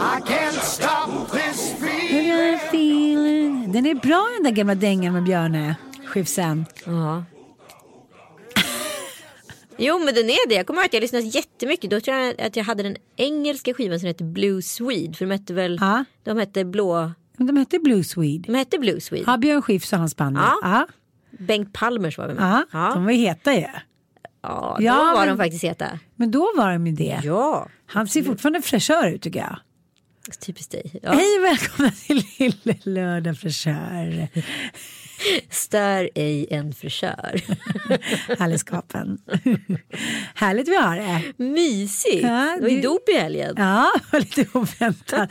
I can't stop this feeling. Feeling. Den är bra den där gamla dängan med Björne Skifsen. Ja. Jo men den är det. Jag kommer ihåg att jag lyssnade jättemycket. Då tror jag att jag hade den engelska skivan som hette Blue Swede. För de hette väl, Ja. de hette blå, De hette Blue Swede. de hette Blue Swede. Ja, Björn Skifs och hans band. Ja. Ja. Bengt Palmers var vi med. Ja. Ja. De var heta ju. Ja, då Ja, var men- de faktiskt heta. Men då var de ju det. Ja, Han ser fortfarande fräschör ut tycker jag. typiskt dig. Ja. Hej och välkomna till Lille Lördag Fräschör. Stör ej en frisör. Härligskapen. Härligt vi har det. Mysigt. Ja, det var ju dop i helgen. Ja, lite oväntat.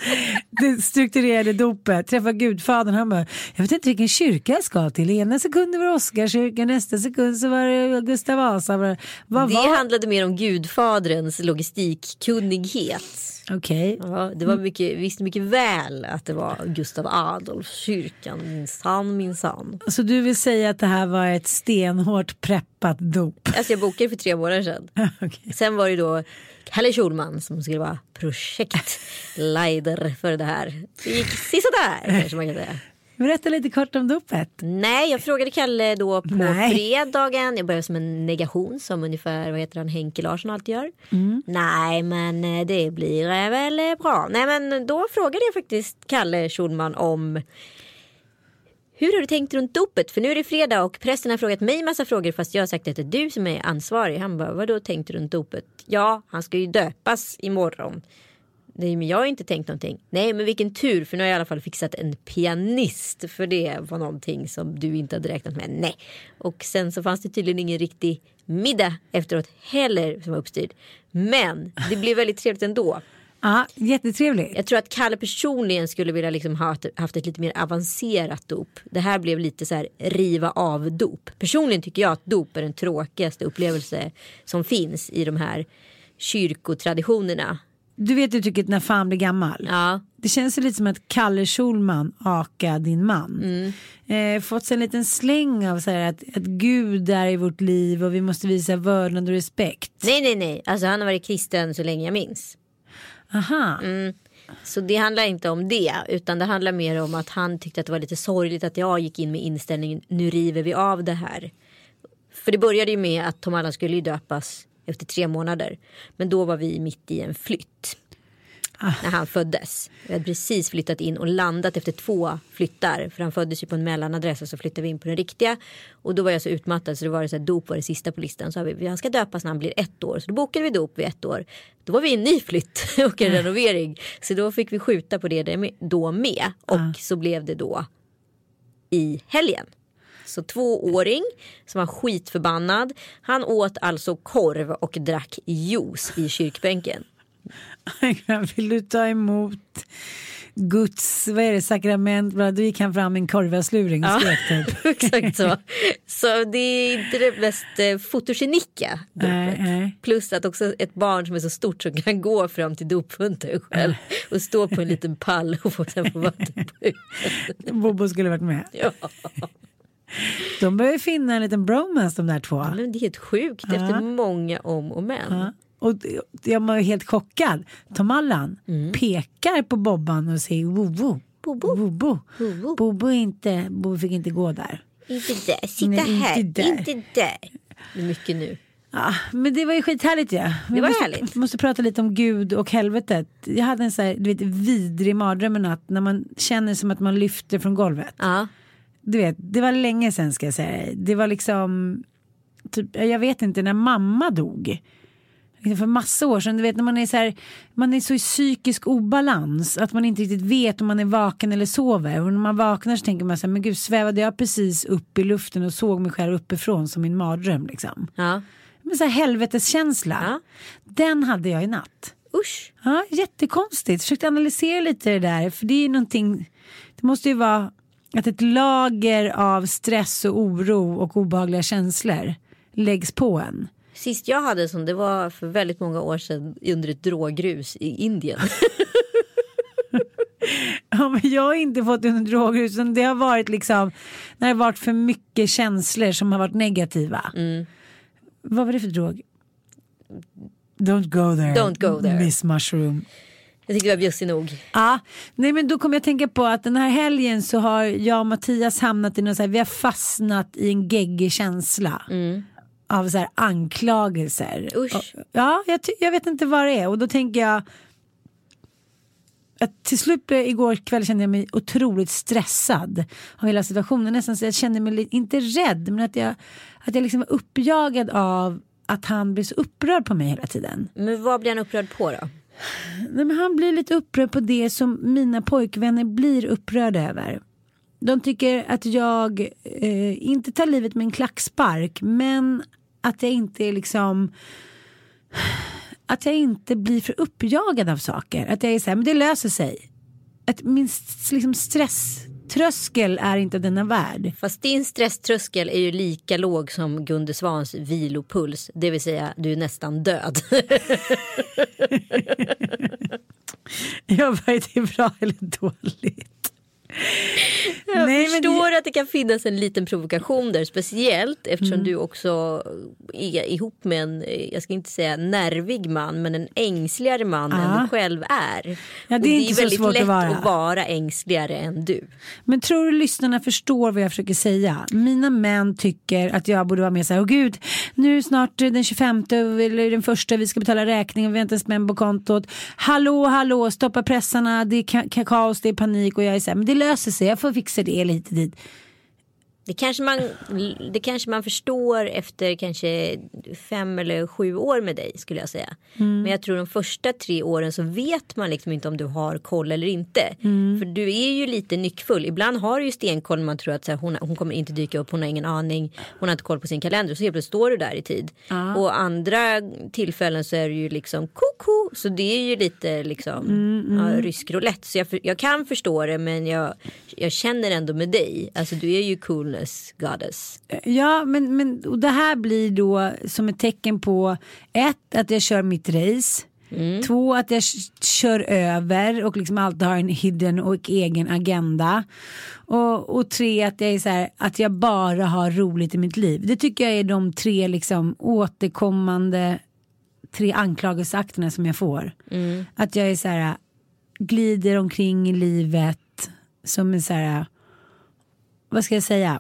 Det strukturerade dopet. Träffa gudfadern. Han bara, jag vet inte vilken kyrka jag ska till. Ena sekunden var det Oscarskyrkan, nästa sekund så var det Gustav Vasa. Vad Det var... handlade mer om gudfaderns logistikkunnighet. Okej. Ja, det var mycket, visste mycket väl att det var Gustav Adolfskyrkan, minsann minsann. Så du vill säga att det här var ett stenhårt preppat dop? Alltså jag bokade för tre månader sedan. Okej. Sen var det då Kalle Schulman som skulle vara projektleider för det här. Det gick sisådär kanske man kan säga. Berätta lite kort om dopet. Nej, jag frågade Kalle då på Nej. fredagen. Jag började som en negation som ungefär vad heter han, Henke Larsson alltid gör. Mm. Nej, men eh, det blir eh, väl eh, bra. Nej, men då frågade jag faktiskt Kalle Schulman om hur har du tänkt runt dopet? För nu är det fredag och prästen har frågat mig massa frågor fast jag har sagt att det är du som är ansvarig. Han bara, vadå tänkt runt dopet? Ja, han ska ju döpas imorgon. Nej men jag har inte tänkt någonting. Nej men vilken tur för nu har jag i alla fall fixat en pianist. För det var någonting som du inte hade räknat med. Nej. Och sen så fanns det tydligen ingen riktig middag efteråt heller som var uppstyrd. Men det blev väldigt trevligt ändå. Ja, jättetrevligt. Jag tror att Kalle personligen skulle vilja liksom ha haft ett lite mer avancerat dop. Det här blev lite så här riva av dop. Personligen tycker jag att dop är den tråkigaste upplevelse som finns i de här kyrkotraditionerna. Du vet uttrycket när fan blir gammal. Ja, Det känns ju lite som att Kalle Schulman, aka din man, eh, fått sig en liten släng av så här att, att Gud är i vårt liv och vi måste visa vördnad och respekt. nej nej nej, alltså han har varit kristen så länge jag minns. Aha. Så det handlar inte om det utan det handlar mer om att han tyckte att det var lite sorgligt att jag gick in med inställningen nu river vi av det här. För det började ju med att Tom Allan skulle ju döpas efter tre månader. Men då var vi mitt i en flytt. När han föddes. Vi hade precis flyttat in och landat efter två flyttar. För han föddes ju på en mellanadress och så flyttade vi in på den riktiga. Och då var jag så utmattad så det var det så här, dop var det sista på listan. Så vi han ska döpas när han blir ett år. Så då bokade vi dop vid ett år. Då var vi i en ny flytt och en renovering. Så då fick vi skjuta på det då med. Och så blev det då i helgen. Så tvååring som var skitförbannad. Han åt alltså korv och drack juice i kyrkbänken. Vill du ta emot Guds vad är det, sakrament? Då gick han fram med en korvasluring och skrek typ. Exakt så. Så det är inte det mest eh, fotogenika Nej, nej. Plus att också ett barn som är så stort som kan gå fram till dopfunten själv och stå på en liten pall och få sen få vatten på. Bobo skulle varit med. Ja. De börjar finna en liten bromance de där två. Men det är helt sjukt efter många om och men. Ja. Och jag var helt chockad. Tom Allan Mm. pekar på Bobban och säger Bobo. Bobo. Bobo. Bobo. Bobo, inte, Bobo fick inte gå där. Inte där, sitta Nej, inte här, där. inte där. Det är mycket nu. Ja, men det var ju skithärligt. Ja. Vi var måste, härligt. måste prata lite om Gud och helvetet. Jag hade en så här, du vet, vidrig mardröm en natt när man känner som att man lyfter från golvet. Ja. Du vet, det var länge sedan ska jag säga. Det var liksom, typ, jag vet inte, när mamma dog. För massa år sedan, du vet när man är så här, man är så i psykisk obalans att man inte riktigt vet om man är vaken eller sover. Och när man vaknar så tänker man så här, men gud svävade jag precis upp i luften och såg mig själv uppifrån som min mardröm liksom. ja. Men så här helveteskänsla, Ja. den hade jag i natt. Usch. Ja, jättekonstigt. Försökte analysera lite det där. För det är ju någonting. Det måste ju vara att ett lager av stress och oro och obehagliga känslor läggs på en. Sist jag hade som det var för väldigt många år sedan under ett drogrus i Indien. Ja, men jag har inte fått under droger utan det har varit liksom när det har varit för mycket känslor som har varit negativa. Vad var det för drog? Don't go there. Don't go there. Miss Mushroom. Jag tyckte det var bjussig nog. Ja, nej men då kommer jag tänka på att den här helgen så har jag och Mattias hamnat i något så här, vi har fastnat i en geggig känsla. Av så här anklagelser. Usch. Och, ja, jag, jag vet inte vad det är och då tänker jag att till slut eh, igår kväll kände jag mig otroligt stressad av hela situationen. Nästan så jag kände mig inte rädd men att jag, att jag liksom var uppjagad av att han blir så upprörd på mig hela tiden. Men vad blir han upprörd på då? Nej, men han blir lite upprörd på det som mina pojkvänner blir upprörda över. De tycker att jag eh, inte tar livet med en klackspark men att jag inte är liksom att jag inte blir för uppjagad av saker. Att jag är så här, men det löser sig. Att min liksom, stress stresströskel är inte denna värld. Fast din stresströskel är ju lika låg som Gunde Svans vilopuls. Det vill säga du är nästan död. Jag bara, är det bra eller dåligt? Jag Nej, förstår att det kan finnas en liten provokation där. Speciellt eftersom du också är ihop med en, jag ska inte säga nervig man, men en ängsligare man än Ja. du själv är. Ja, det är inte så väldigt svårt att lätt vara. att vara ängsligare än du. Men tror du lyssnarna förstår vad jag försöker säga? Mina män tycker att jag borde vara med så här, åh gud, nu är det snart den 25 eller den första vi ska betala räkningen, vi har inte ens spänn på kontot. Hallå, hallå, stoppa pressarna, det är ka- ka- kaos, det är panik och jag är så här, men det löser sig, jag får fixa det lite dit. Det kanske, man, det kanske man förstår efter kanske fem eller sju år med dig skulle jag säga. Mm. Men jag tror de första tre åren så vet man liksom inte om du har koll eller inte. Mm. För du är ju lite nyckfull. Ibland har du ju stenkoll man tror att så här, hon, hon kommer inte dyka upp, hon har ingen aning, hon har inte koll på sin kalender. Så helt plötsligt står du där i tid. Och andra tillfällen så är du ju liksom koko. Så det är ju lite liksom Mm, ja, rysk roulette. Så jag, jag kan förstå det men jag, jag känner ändå med dig. Alltså du är ju coolness goddess. Ja, men, men och det här blir då som ett tecken på ett, att jag kör mitt race. Två, att jag kör över och liksom alltid har en hidden och egen agenda. Och, och tre, att jag är så här, att jag bara har roligt i mitt liv. Det tycker jag är de tre liksom återkommande tre anklagelseakterna som jag får. Att jag är så här, glider omkring i livet som en så här, vad ska jag säga,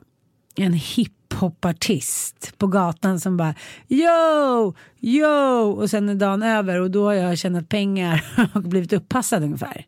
en hiphopartist på gatan som bara yo, yo och sen är dagen över och då har jag tjänat pengar och blivit uppassad ungefär.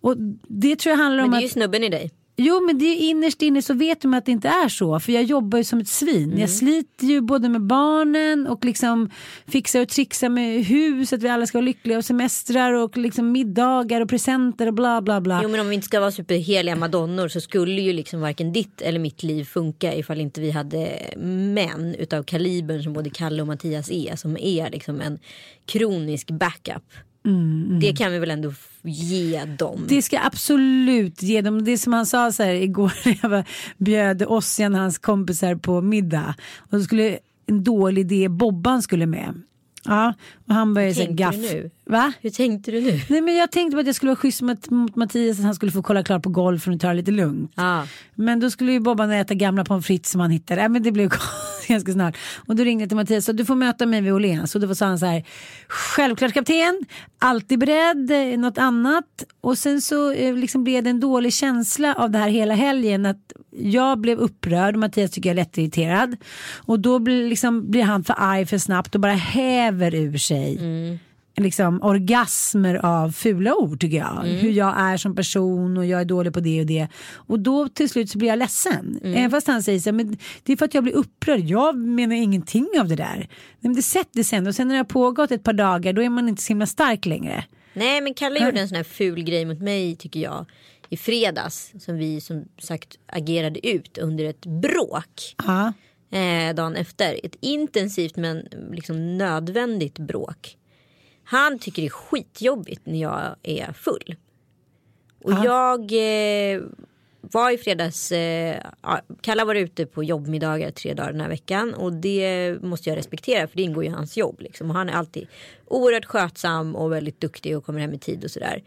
Och det tror jag handlar Men om det är att ju snubben i dig. Jo men det är innerst inne så vet de att det inte är så. För jag jobbar ju som ett svin. Mm. Jag sliter ju både med barnen och liksom fixar och trixar med hus. Att vi alla ska vara lyckliga och semestrar och liksom middagar och presenter och bla bla bla. Jo men om vi inte ska vara superheliga madonnor så skulle ju liksom varken ditt eller mitt liv funka ifall inte vi hade män utav kalibern som både Kalle och Mattias är. Som är liksom en kronisk backup. Det kan vi väl ändå ge dem. Det ska absolut ge dem. Det är som han sa så här igår när jag var, bjöd Ossian och hans kompisar på middag. Och då skulle en dålig idé Bobban skulle med. Ja, och han började säga gaff. du nu? Va? Hur tänkte du nu? Nej men jag tänkte på att jag skulle vara schysst mot, mot Mattias att han skulle få kolla klart på golfen och ta det lite lugnt. Ja. Men då skulle ju Bobban äta gamla pommes frites som han hittade. Ja, men det blev ganska snart. Och då ringde jag till Mattias och du får möta mig vid Åhléns. Och då sa han så här. Självklart kapten, alltid beredd, eh, något annat. Och sen så eh, liksom blev det en dålig känsla av det här hela helgen. Att jag blev upprörd och Mattias tycker jag är lättirriterad. Och då blir, liksom, blir han för arg för snabbt och bara häver ur sig liksom orgasmer av fula ord tycker jag. Hur jag är som person och jag är dålig på det och det. Och då till slut så blir jag ledsen. Även fast han säger så här, men det är för att jag blir upprörd. Jag menar ingenting av det där. Nej, men det sätter sig och sen när det har pågått ett par dagar då är man inte så himla stark längre. Nej men Kalle gjorde en sån här ful grej mot mig tycker jag. I fredags som vi som sagt agerade ut under ett bråk. Ja. eh, dagen efter. Ett intensivt men liksom nödvändigt bråk. Han tycker det är skitjobbigt när jag är full. Och jag eh, var i fredags, eh, ja, Kalle var ute på jobbmiddagar tre dagar den här veckan och det måste jag respektera för det ingår ju i hans jobb. Liksom. Och han är alltid oerhört skötsam och väldigt duktig och kommer hem i tid och sådär.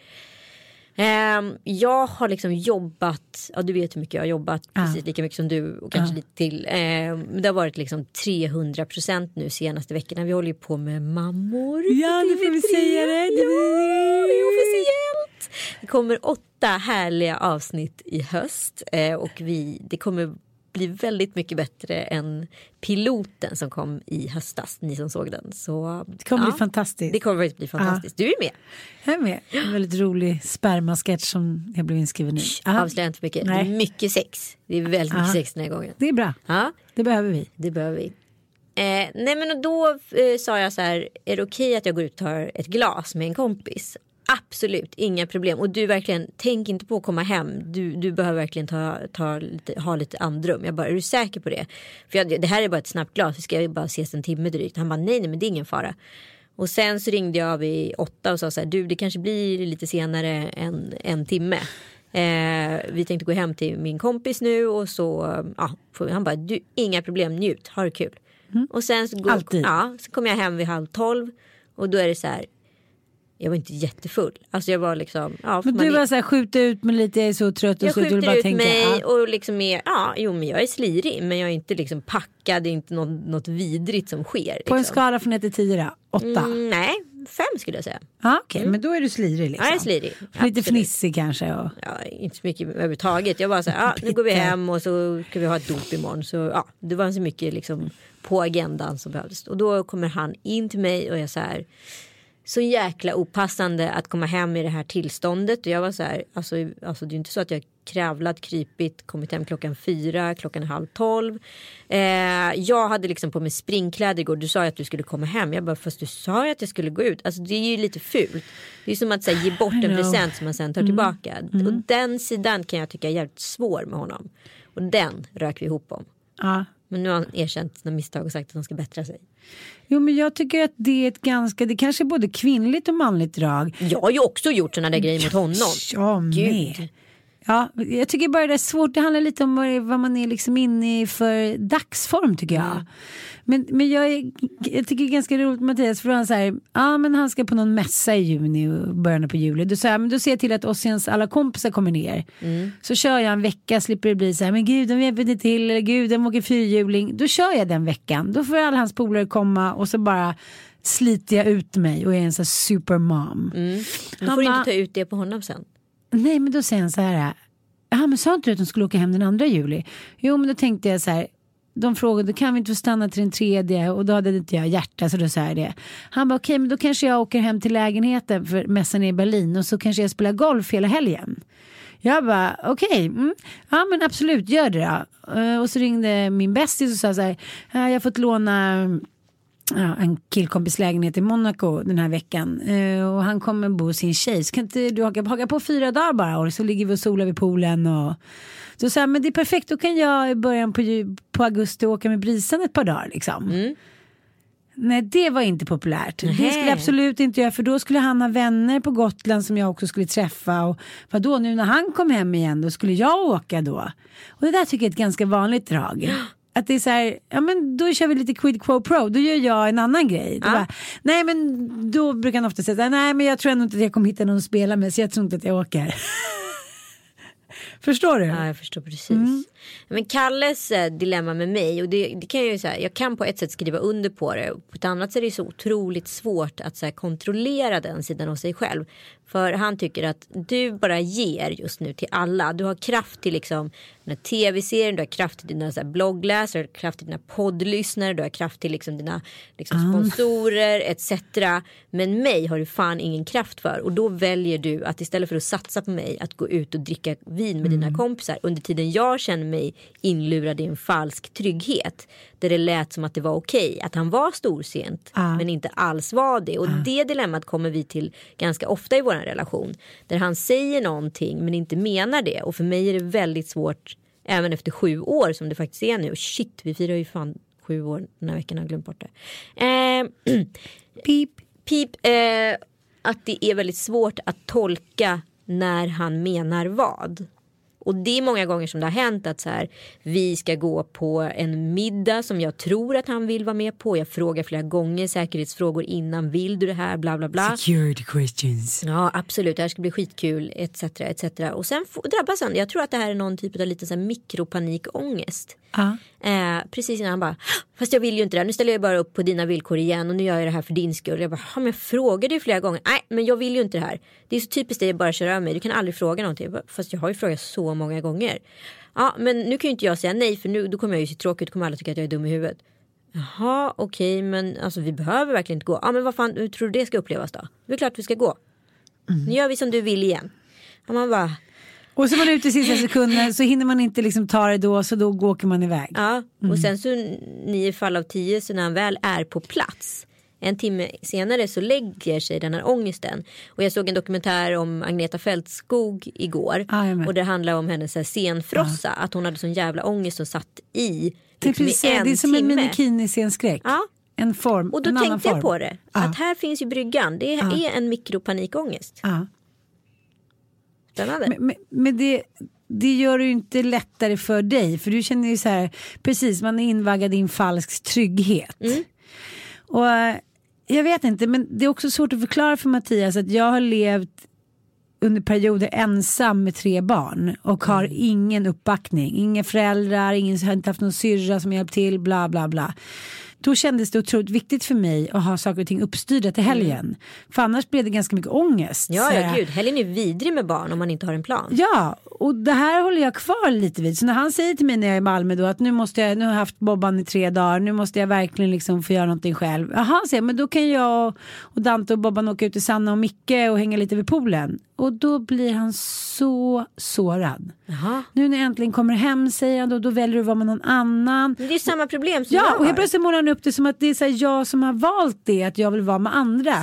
Ehm, jag har liksom jobbat, ja du vet hur mycket jag har jobbat, precis lika mycket som du och kanske lite till. Ehm, det har varit liksom 300 procent nu senaste veckorna. Vi håller ju på med mammor. Ja, nu får vi säga det. Ja, det är officiellt. Det kommer åtta härliga avsnitt i höst eh, och vi, det kommer bli väldigt mycket bättre än piloten som kom i höstas, ni som såg den. Så, Det kommer bli fantastiskt. Det kommer bli fantastiskt. Du är med. Jag är med. En väldigt rolig spermasketch som jag blev inskriven i. Ja, Avslöja inte för mycket. Nej. Det är mycket sex. Det är väldigt mycket Ja. sex den här gången. Det är bra. Ja, Det behöver vi. det behöver vi. Eh, nej men och då eh, sa jag så här, är det okej att jag går ut och tar ett glas med en kompis? Absolut, inga problem. Och du verkligen, tänk inte på att komma hem. Du, du behöver verkligen ta, ta lite, ha lite andrum. Jag bara, är du säker på det? För jag, det här är bara ett snabbt glas, vi ska bara ses en timme drygt. Han bara, nej, nej men det är ingen fara. Och sen så ringde jag vid åtta och sa så här, du det kanske blir lite senare än en timme. Eh, vi tänkte gå hem till min kompis nu och så, ja, han bara, du, inga problem, njut, ha det kul. Och sen så, går, Alltid. ja, så kom jag hem vid halv tolv och då är det så här, jag var inte jättefull. Alltså jag var liksom, ja, Men du var så här, skjuta ut mig lite, jag är så trött och jag så. Du skjuter bara ut tänka, mig ja. och liksom är, ja, jo men jag är slirig men jag är inte liksom packad, det är inte något, något vidrigt som sker. På en liksom. skala från 1 till 10 då? 8? Mm, nej, fem skulle jag säga. Ja, okej, men då är du slirig liksom. Ja, jag är slirig. Lite Absolut. fnissig kanske. Och... Ja, inte så mycket överhuvudtaget. Jag bara så här, ja, nu går vi hem och så ska vi ha ett dop imorgon. Så ja, det var så mycket liksom på agendan som behövdes. Och då kommer han in till mig och jag så här. Så jäkla opassande att komma hem i det här tillståndet. Och jag var så här, alltså, alltså det är inte så att jag kravlat, krypit, kommit hem klockan fyra, klockan halv tolv. Eh, jag hade liksom på mig springkläder igår. Du sa ju att du skulle komma hem. Jag bara, fast du sa ju att jag skulle gå ut. Alltså det är ju lite fult. Det är som att här, ge bort en present som man sen tar tillbaka. Och den sidan kan jag tycka är jävligt svår med honom. Och den rök vi ihop om. Ja. Men nu har han erkänt sina misstag och sagt att han ska bättra sig. Jo men jag tycker att det är ett ganska, det kanske är både kvinnligt och manligt drag. Jag har ju också gjort sådana där grejer mot honom. Jag med. Gud. Ja, jag tycker bara det är svårt, det handlar lite om vad, man är liksom inne i för dagsform tycker jag. Men, men jag, är, jag tycker det är ganska roligt Mattias för han säger ja men han ska på någon mässa i juni och början på juli. Då, säger jag, men då ser jag till att Ossians alla kompisar kommer ner. Så kör jag en vecka, slipper det bli så här, men gud de hjälper inte till, eller gud de åker fyrhjuling. Då kör jag den veckan, då får alla hans polare komma och så bara sliter jag ut mig och är en sån här supermom. Nu Han får du bara- inte ta ut det på honom sen. Nej men då säger han så här. Ja men sa inte du att de skulle åka hem den andra juli? Jo men då tänkte jag så här. De frågade kan vi inte få stanna till den tredje och då hade inte jag hjärta så då sa jag det. Han bara okej men då kanske jag åker hem till lägenheten för mässan är i Berlin och så kanske jag spelar golf hela helgen. Jag bara okej, mm, ja men absolut gör det då. Eh, och så ringde min bästis och sa så här, jag har fått låna ja, en killkompis lägenhet i Monaco den här veckan. Eh, och han kommer bo hos sin tjej. Så kan inte du haka, haka på fyra dagar bara och så ligger vi och solar vid poolen. Och... Så sa men det är perfekt, då kan jag i början på, på augusti åka med Brisan ett par dagar liksom. Nej det var inte populärt. Det skulle jag absolut inte göra för då skulle han ha vänner på Gotland som jag också skulle träffa. Och vadå nu när han kom hem igen då skulle jag åka då. Och det där tycker jag är ett ganska vanligt drag. Att det är så här, ja men då kör vi lite quid quo pro, då gör jag en annan grej. Då bara, nej men då brukar han ofta säga nej men jag tror ändå inte att jag kommer hitta någon att spela med så jag tror inte att jag åker. Förstår du? Ja, jag förstår precis. Men Kalles eh, dilemma med mig och det, det kan jag ju säga, jag kan på ett sätt skriva under på det. På ett annat sätt är det så otroligt svårt att så här, kontrollera den sidan av sig själv. För han tycker att du bara ger just nu till alla. Du har kraft till liksom här tv-serien, du har kraft till dina så här, bloggläsare, du har kraft till dina poddlyssnare, du har kraft till liksom, dina liksom, sponsorer etc. Men mig har du fan ingen kraft för och då väljer du att istället för att satsa på mig att gå ut och dricka vin med dina kompisar under tiden jag känner mig inlurad i en falsk trygghet. Där det lät som att det var okej att han var storsent men inte alls var det. Och det dilemmat kommer vi till ganska ofta i vår relation. Där han säger någonting men inte menar det. Och för mig är det väldigt svårt även efter sju år som det faktiskt är nu. Och shit, vi firar ju fan sju år den här veckan, jag har glömt bort det. Eh, Pip. pip, eh, att det är väldigt svårt att tolka när han menar vad. Och det är många gånger som det har hänt att så här, vi ska gå på en middag som jag tror att han vill vara med på. Jag frågar flera gånger säkerhetsfrågor innan. Vill du det här? Bla bla bla. Security questions. Ja absolut, det här ska bli skitkul etc. etc. Och sen drabbas han. Jag tror att det här är någon typ av lite så här mikropanikångest. Ja. Eh, precis innan han bara, fast jag vill ju inte det. Nu ställer jag bara upp på dina villkor igen och nu gör jag det här för din skull. Jag bara, "Ja, men jag frågade ju flera gånger. Nej, men jag vill ju inte det här. Det är så typiskt dig att bara köra över mig. Du kan aldrig fråga någonting. Jag bara, Fast jag har ju frågat så många gånger. Ja, men nu kan ju inte jag säga nej för nu då kommer jag ju se tråkig ut. kommer alla tycka att jag är dum i huvudet. Jaha, okej, men alltså vi behöver verkligen inte gå. Ja, men vad fan, hur tror du det ska upplevas då? Det är klart vi ska gå. Nu gör vi som du vill igen. Ja, man bara, Och så är man ute i sista sekunden så hinner man inte liksom ta det då så då åker man iväg. Ja, och sen så nio fall av tio så när han väl är på plats en timme senare så lägger sig den här ångesten. Och jag såg en dokumentär om Agneta Fältskog igår. Med. och det handlar om hennes här senfrossa. Att hon hade sån jävla ångest och satt i Tänkte liksom, precis i säga, en det är som en timme. minikini-scenskräck. Ja. En form, Och då en tänkte jag form. på det. Att här finns ju bryggan. Det är en mikropanikångest. Ja. Spännande. Men, men, men det, det gör det ju inte lättare för dig. För du känner ju så här, precis man är invaggad i en falsk trygghet. Mm. Och eh, jag vet inte, men det är också svårt att förklara för Mattias att jag har levt under perioder ensam med tre barn och har Mm. ingen uppbackning. Inga föräldrar, ingen har inte haft någon syrra som hjälpt till, bla bla bla. Då kändes det otroligt viktigt för mig att ha saker och ting uppstyrda till helgen. För annars blev det ganska mycket ångest. Mm. Ja, ja här, gud. Helgen är vidrig med barn om man inte har en plan. Ja, och det här håller jag kvar lite vid. Så när han säger till mig när jag är i Malmö då att nu måste jag, nu har jag haft Bobban i tre dagar, nu måste jag verkligen liksom få göra någonting själv. Jaha, säger jag, men då kan jag och Dante och Bobban åka ut till Sanna och Micke och hänga lite vid poolen. Och då blir han så sårad. Jaha. Nu när jag äntligen kommer hem säger han då, då väljer du att vara med någon annan. Men det är samma problem som Ja, jag och har. helt plötsligt målar han upp det som att det är här jag som har valt det, att jag vill vara med andra.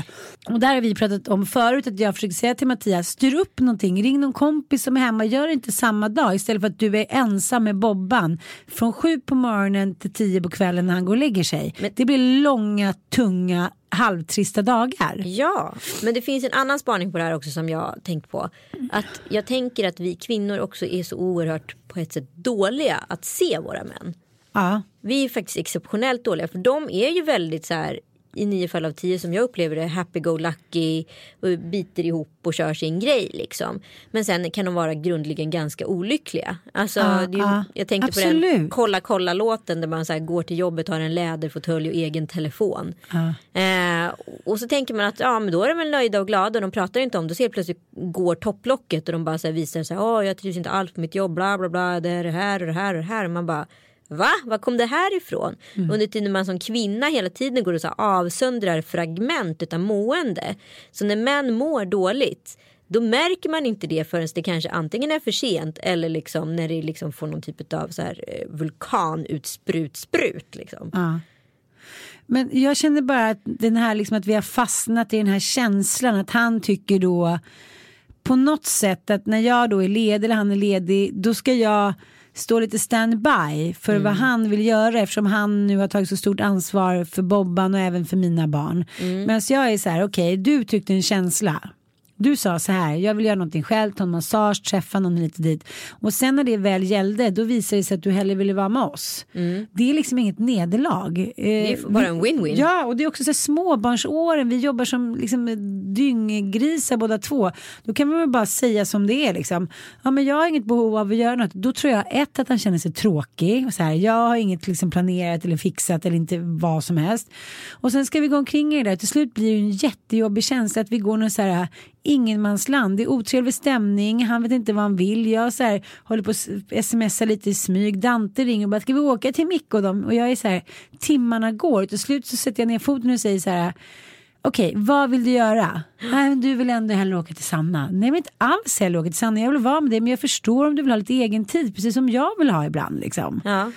Och där har vi pratat om förut, att jag försöker säga till Mattias, styr upp någonting, ring någon kompis som är hemma, gör det inte samma dag istället för att du är ensam med Bobban från sju på morgonen till tio på kvällen när han går och lägger sig. Det blir långa, tunga, halvtrista dagar. Ja, men det finns en annan spaning på det här också som jag tänkt på. Att jag tänker att vi kvinnor också är så oerhört på ett sätt dåliga att se våra män. Ja. Vi är faktiskt exceptionellt dåliga för de är ju väldigt så här i nio fall av tio som jag upplever det happy-go-lucky och biter ihop och kör sin grej liksom. Men sen kan de vara grundligen ganska olyckliga. Alltså, är ju, ja. jag tänkte på den Absolut. kolla kolla låten där man så här går till jobbet har en läderfåtölj och egen telefon. Eh, och så tänker man att ja men då är de väl nöjda och glada och de pratar inte om det. Så helt plötsligt går topplocket och de bara så här visar så här, Åh, jag trivs inte alls på mitt jobb, bla bla bla, det är det här och det här och det här. Och man bara Va? Var kom det här ifrån? Under tiden man som kvinna hela tiden går och så avsöndrar fragment utav mående. Så när män mår dåligt Då märker man inte det förrän det kanske antingen är för sent eller liksom när det liksom får någon typ av så här eh, vulkanutsprut sprut liksom. Ja. Men jag känner bara att den här liksom att vi har fastnat i den här känslan att han tycker då på något sätt att när jag då är ledig eller han är ledig då ska jag stå lite standby för mm. vad han vill göra eftersom han nu har tagit så stort ansvar för Bobban och även för mina barn. Mm. Medan jag är så här, okej okay, du tyckte en känsla du sa så här, jag vill göra någonting själv, ta en massage, träffa någon lite dit. Och sen när det väl gällde, då visade det sig att du hellre ville vara med oss. Mm. Det är liksom inget nederlag. Det är bara en win-win. Ja, och det är också så här, småbarnsåren, vi jobbar som liksom, dynggrisar båda två. Då kan man väl bara säga som det är liksom. Ja, men jag har inget behov av att göra något. Då tror jag ett att han känner sig tråkig. Och så här, jag har inget liksom, planerat eller fixat eller inte vad som helst. Och sen ska vi gå omkring i det där. Till slut blir det en jättejobbig känsla att vi går någon så här ingenmansland. Det är otrevlig stämning, han vet inte vad han vill. Jag så här, håller på att smsa lite i smyg. Dante ringer och bara, ska vi åka till Micke och dem? Och jag är så här, timmarna går. Till slut så sätter jag ner foten och säger så här, okej, okay, vad vill du göra? Nej, men du vill ändå hellre åka till Sanna. Nej, men inte alls hellre åka till Sanna. Jag vill vara med dig, men jag förstår om du vill ha lite egen tid, precis som jag vill ha ibland. Liksom. Ja.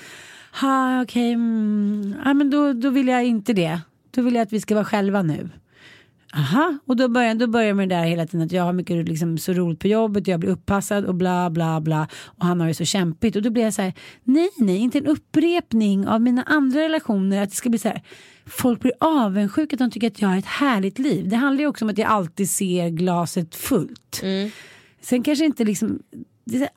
Ha, okej, okay, mm. ja, men då, då vill jag inte det. Då vill jag att vi ska vara själva nu. Aha, och då börjar, då börjar med det där hela tiden att jag har mycket liksom, så roligt på jobbet, jag blir uppassad och bla bla bla och han har det så kämpigt och då blir jag så här, nej nej, inte en upprepning av mina andra relationer att det ska bli så här, folk blir avundsjuka att de tycker att jag har ett härligt liv. Det handlar ju också om att jag alltid ser glaset fullt. Mm. Sen kanske inte liksom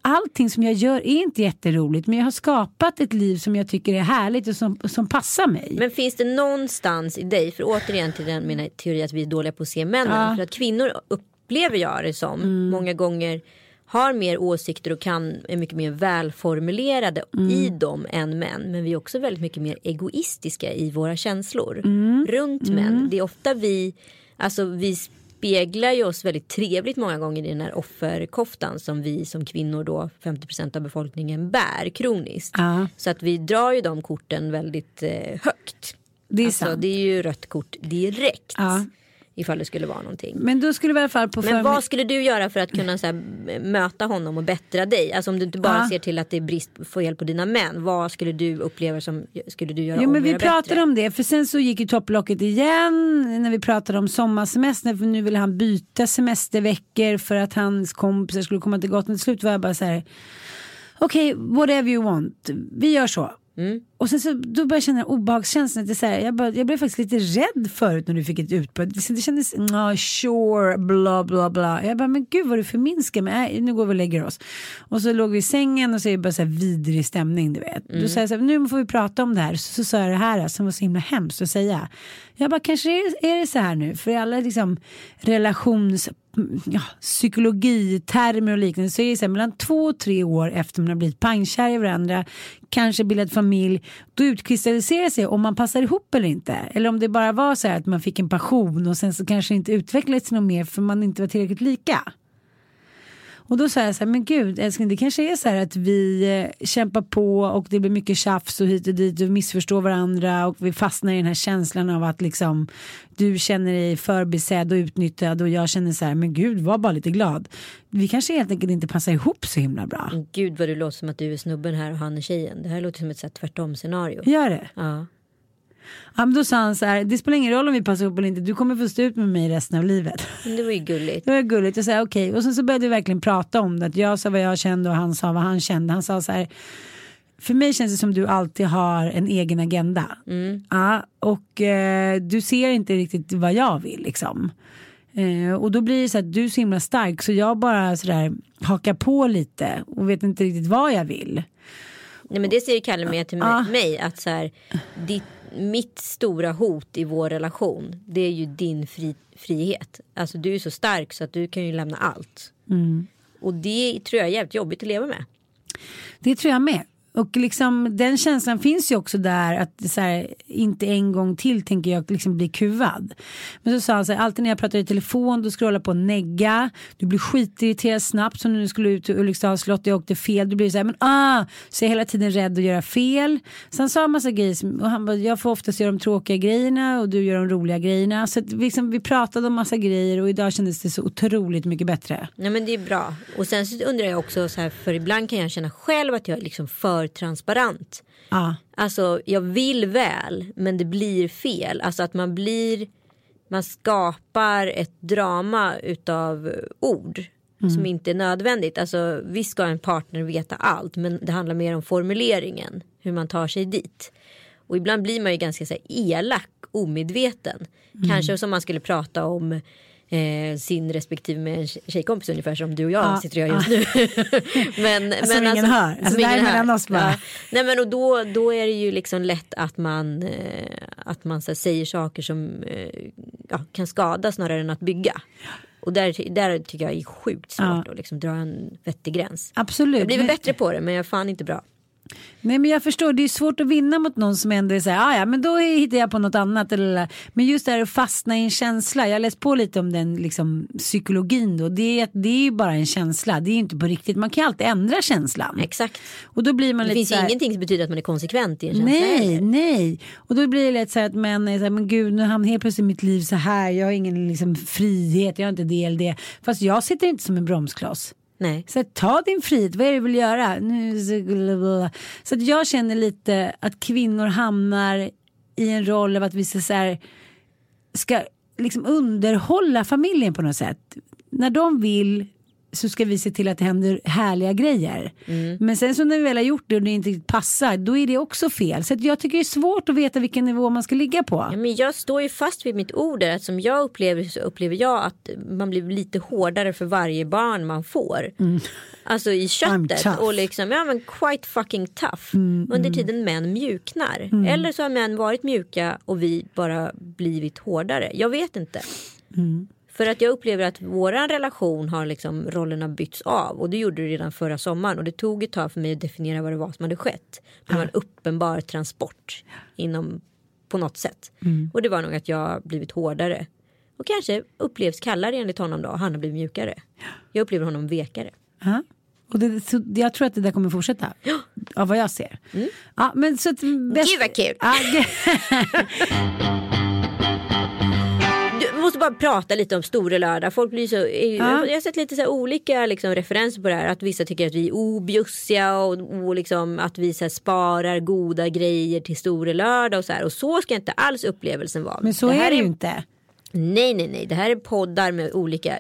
allting som jag gör är inte jätteroligt men jag har skapat ett liv som jag tycker är härligt och som, som passar mig. Men finns det någonstans i dig, för återigen till den mina teori att vi är dåliga på att se männen, ja. för att kvinnor upplever jag det som mm. många gånger har mer åsikter och kan, är mycket mer välformulerade mm. i dem än män. Men vi är också väldigt mycket mer egoistiska i våra känslor mm. runt män. Mm. Det är ofta vi, alltså vi speglar ju oss väldigt trevligt många gånger i den här offerkoftan som vi som kvinnor då 50% av befolkningen bär kroniskt. Ja. Så att vi drar ju de korten väldigt eh, högt. Det är alltså, sant. Det är ju rött kort direkt. Ja ifall det skulle vara någonting. Men då skulle vi i alla fall på Men vad skulle du göra för att kunna så här, möta honom och bättra dig? Alltså om du inte bara ja. ser till att det är brist få hjälp på dina män. Vad skulle du uppleva som skulle du göra jo, om men Vi pratade bättre? om det för sen så gick ju topplocket igen när vi pratade om sommarsemester för nu vill han byta semesterveckor för att hans kompisar skulle komma till Gotland. Till slut var jag bara så här okej okay, whatever you want vi gör så. Mm. Och sen så då började jag känna obehagskänslan. Det så här, jag, bara, jag blev faktiskt lite rädd förut när du fick ett utbrott. Det, det kändes, no, sure, bla bla bla. Jag bara, men gud vad du förminskar mig. Nu går vi och lägger oss. Och så låg vi i sängen och så är det bara så här vidrig stämning du vet. Mm. Då sa jag så här, nu får vi prata om det här. Så, så sa jag det här som var så himla hemskt att säga. Jag bara, kanske är, är det så här nu. För alla liksom relations ja, psykologitermer och liknande så är det så här, mellan två och tre år efter man har blivit pangkär i varandra, kanske bildat familj, då utkristalliserar sig om man passar ihop eller inte. Eller om det bara var så här att man fick en passion och sen så kanske inte utvecklades något mer för man inte var tillräckligt lika. Och då sa jag så här, men gud älskling det kanske är så här att vi eh, kämpar på och det blir mycket tjafs och hit och dit och missförstår varandra och vi fastnar i den här känslan av att liksom du känner dig förbisedd och utnyttjad och jag känner så här, men gud var bara lite glad. Vi kanske helt enkelt inte passar ihop så himla bra. Gud vad du låter som att du är snubben här och han är tjejen. Det här låter som ett tvärtom scenario. Gör det? Ja. Ja, men då sa han så här, det spelar ingen roll om vi passar ihop eller inte, du kommer få stå ut med mig resten av livet. Det var ju gulligt. Det var gulligt, jag sa okej, okay. och sen så började vi verkligen prata om det, att jag sa vad jag kände och han sa vad han kände. Han sa så här, för mig känns det som du alltid har en egen agenda. Mm. Ja, och eh, du ser inte riktigt vad jag vill liksom. Eh, och då blir det så att du är så himla stark så jag bara sådär hakar på lite och vet inte riktigt vad jag vill. Nej men det säger Kalle med till mig, att så här, ditt mitt stora hot i vår relation det är ju din fri, frihet. Alltså du är så stark så att du kan ju lämna allt. Mm. Och det tror jag är jävligt jobbigt att leva med. Det tror jag med. Och liksom, den känslan finns ju också där att så här, inte en gång till tänker jag liksom bli kuvad. Men så sa han så här, alltid när jag pratar i telefon då ska du hålla på och negga. Du blir skitirriterad snabbt som när du skulle ut till Ulriksdals slott jag åkte fel. Du blir så här, men ah! Så jag är hela tiden rädd att göra fel. Sen sa han massa grejer och han bara, jag får oftast göra de tråkiga grejerna och du gör de roliga grejerna. Så att, liksom, vi pratade om massa grejer och idag kändes det så otroligt mycket bättre. Ja men det är bra. Och sen så undrar jag också så här, för ibland kan jag känna själv att jag är liksom för transparent. Ja. Alltså jag vill väl men det blir fel. Alltså att man blir man skapar ett drama utav ord som inte är nödvändigt. Alltså visst ska en partner veta allt men det handlar mer om formuleringen. Hur man tar sig dit. Och ibland blir man ju ganska så elak omedveten. Kanske som man skulle prata om eh, sin respektive med en tjejkompis ungefär som du och jag Ja, sitter och gör just nu. men, Som ingen hör. Alltså, som det ingen är mellan oss bara. Nej men och då, då är det ju liksom lätt att man, eh, att man här, säger saker som eh, ja, kan skada snarare än att bygga. Och där, där tycker jag är sjukt svårt Ja. att liksom dra en vettig gräns. Absolut. Jag blir Men- bättre på det men jag är fan inte bra. Nej men jag förstår, det är svårt att vinna mot någon som ändå är så här, "Ah, ja men då hittar jag på något annat. Eller, men just det här att fastna i en känsla, jag har läst på lite om den liksom, psykologin då. Det är, det är ju bara en känsla, det är ju inte på riktigt. Man kan ju alltid ändra känslan. Exakt. Och då blir man Det lite finns så här, ingenting som betyder att man är konsekvent i en känsla Nej, heller. nej. Och då blir det lätt så här att män är så här, men gud nu hamnar helt plötsligt mitt liv så här. Jag har ingen liksom, frihet, jag har inte del det. Fast jag sitter inte som en bromskloss. Nej. Så här, ta din frihet, vad är det du vill göra? Nu, så- så att jag känner lite att kvinnor hamnar i en roll av att vi ska, så här, ska liksom underhålla familjen på något sätt. När de vill så ska vi se till att det händer härliga grejer. Men sen så när vi väl har gjort det och det inte passar då är det också fel. Så jag tycker det är svårt att veta vilken nivå man ska ligga på. Ja, men jag står ju fast vid mitt ord där. Att som jag upplever så upplever jag att man blir lite hårdare för varje barn man får. Alltså i köttet och liksom ja men quite fucking tough. Under tiden män mjuknar. Eller så har män varit mjuka och vi bara blivit hårdare. Jag vet inte. För att jag upplever att våran relation har liksom rollerna bytts av och det gjorde det redan förra sommaren och det tog ett tag för mig att definiera vad det var som hade skett. Det var en uppenbar transport inom på något sätt. Och det var nog att jag blivit hårdare. Och kanske upplevs kallare enligt honom då. Han har blivit mjukare. Jag upplever honom vekare. Ja. Och det, så jag tror att det där kommer fortsätta. Av vad jag ser. Ja, men så att, bäst... Gud vad kul. Måste bara prata lite om Store lördag. Folk blir så, Ja. Jag har sett lite så olika liksom, referenser på det här. Att vissa tycker att vi är objussiga och, och liksom, att vi så sparar goda grejer till Store lördag och så här. Och så ska inte alls upplevelsen vara. men så är här det ju inte. Nej, nej, nej. Det här är poddar med olika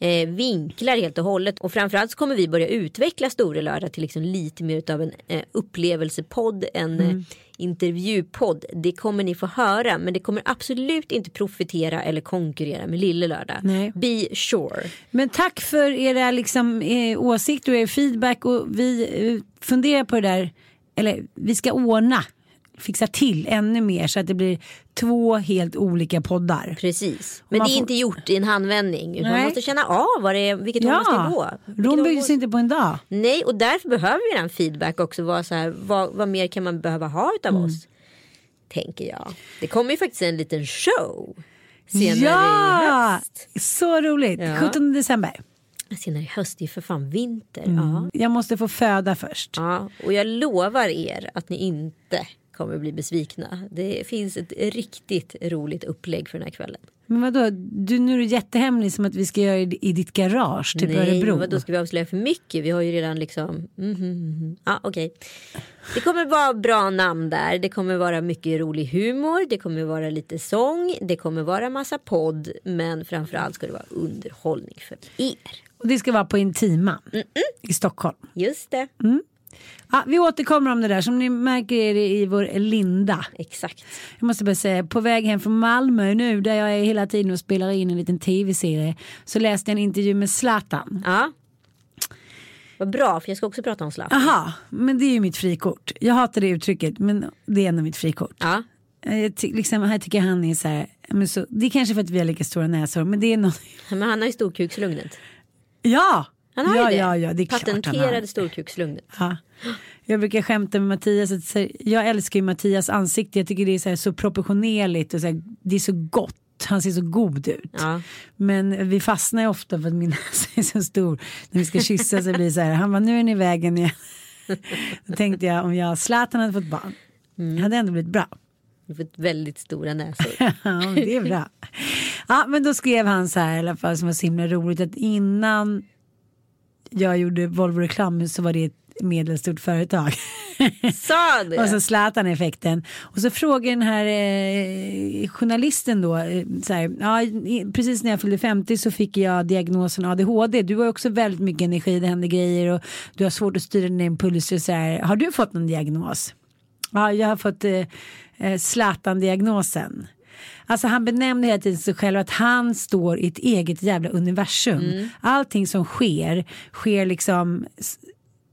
eh, vinklar helt och hållet. Och framförallt så kommer vi börja utveckla Store lördag till liksom lite mer av en eh, upplevelsepodd, en Mm. Intervjupodd. Det kommer ni få höra, men det kommer absolut inte profitera eller konkurrera med Lille lördag. Nej. Be sure. Men tack för era liksom, eh, åsikter och er feedback och vi eh, funderar på det där. Eller vi ska ordna, fixa till ännu mer så att det blir två helt olika poddar. Precis. Men det är får- inte gjort i en handvändning. utan Man måste känna av vad det är, vilket håll man ska gå. Ja, Rom byggdes man- inte på en dag. Nej, och därför behöver vi den feedback också. Vara så här, vad, vad mer kan man behöva ha utav Mm. oss? Tänker jag. Det kommer ju faktiskt en liten show. Senare i Ja, höst. så roligt. Ja. 17 december. Senare i höst, det är för fan vinter. Mm. Ja. Jag måste få föda först. ja. Och jag lovar er att ni inte kommer bli besvikna. Det finns ett riktigt roligt upplägg för den här kvällen. Men vadå, du, nu är du jättehemlig som att vi ska göra det i ditt garage, typ Nej, Örebro. men vadå ska vi avslöja för mycket? Vi har ju redan liksom. Mhm, mhm. Ja, okej. Det kommer vara bra namn där. Det kommer vara mycket rolig humor. Det kommer vara lite sång. Det kommer vara massa podd. Men framförallt ska det vara underhållning för er. Och det ska vara på Intiman i Stockholm. Just det. Ja, vi återkommer om det där. Som ni märker är det i vår linda. Exakt. Jag måste bara säga, på väg hem från Malmö nu där jag är hela tiden och spelar in en liten tv-serie så läste jag en intervju med Zlatan. Ja. Vad bra, för jag ska också prata om Zlatan. Aha, men det är ju mitt frikort. Jag hatar det uttrycket men det är ändå mitt frikort. Ja. Eh, Jag ty- liksom, här tycker jag han är så här, men så, det är kanske för att vi har lika stora näsor men det är något. Men han har ju storkukslugnet. Ja, Han har ja, ju det. Ja, ja, det. Patenterade storkukslugnet. Ja. Jag brukar skämta med Mattias jag älskar ju Mattias ansikte. Jag tycker det är så, så proportionerligt och så här, det är så gott. Han ser så god ut. Ja. Men vi fastnar ju ofta för att min näsa är så stor. När vi ska kyssa så blir det så här. Han bara nu är ni i vägen igen. Då tänkte jag om jag Zlatan hade fått barn. Mm. hade ändå blivit bra. Du fått väldigt stora näsor. Ja, det är bra. Ja, men då skrev han så här i alla fall som var så himla roligt att innan jag gjorde Volvo-reklam så var det ett medelstort företag. Sa det? och så Zlatan-effekten. Och så frågar den här eh, journalisten då, eh, så här, ja, precis när jag fyllde 50 så fick jag diagnosen ADHD. Du har också väldigt mycket energi, det händer grejer och du har svårt att styra din impuls. Och så här. Har du fått någon diagnos? Ja, jag har fått eh, eh, Zlatan-diagnosen. Alltså han benämnde hela tiden sig själv att han står i ett eget jävla universum. Allting som sker, sker liksom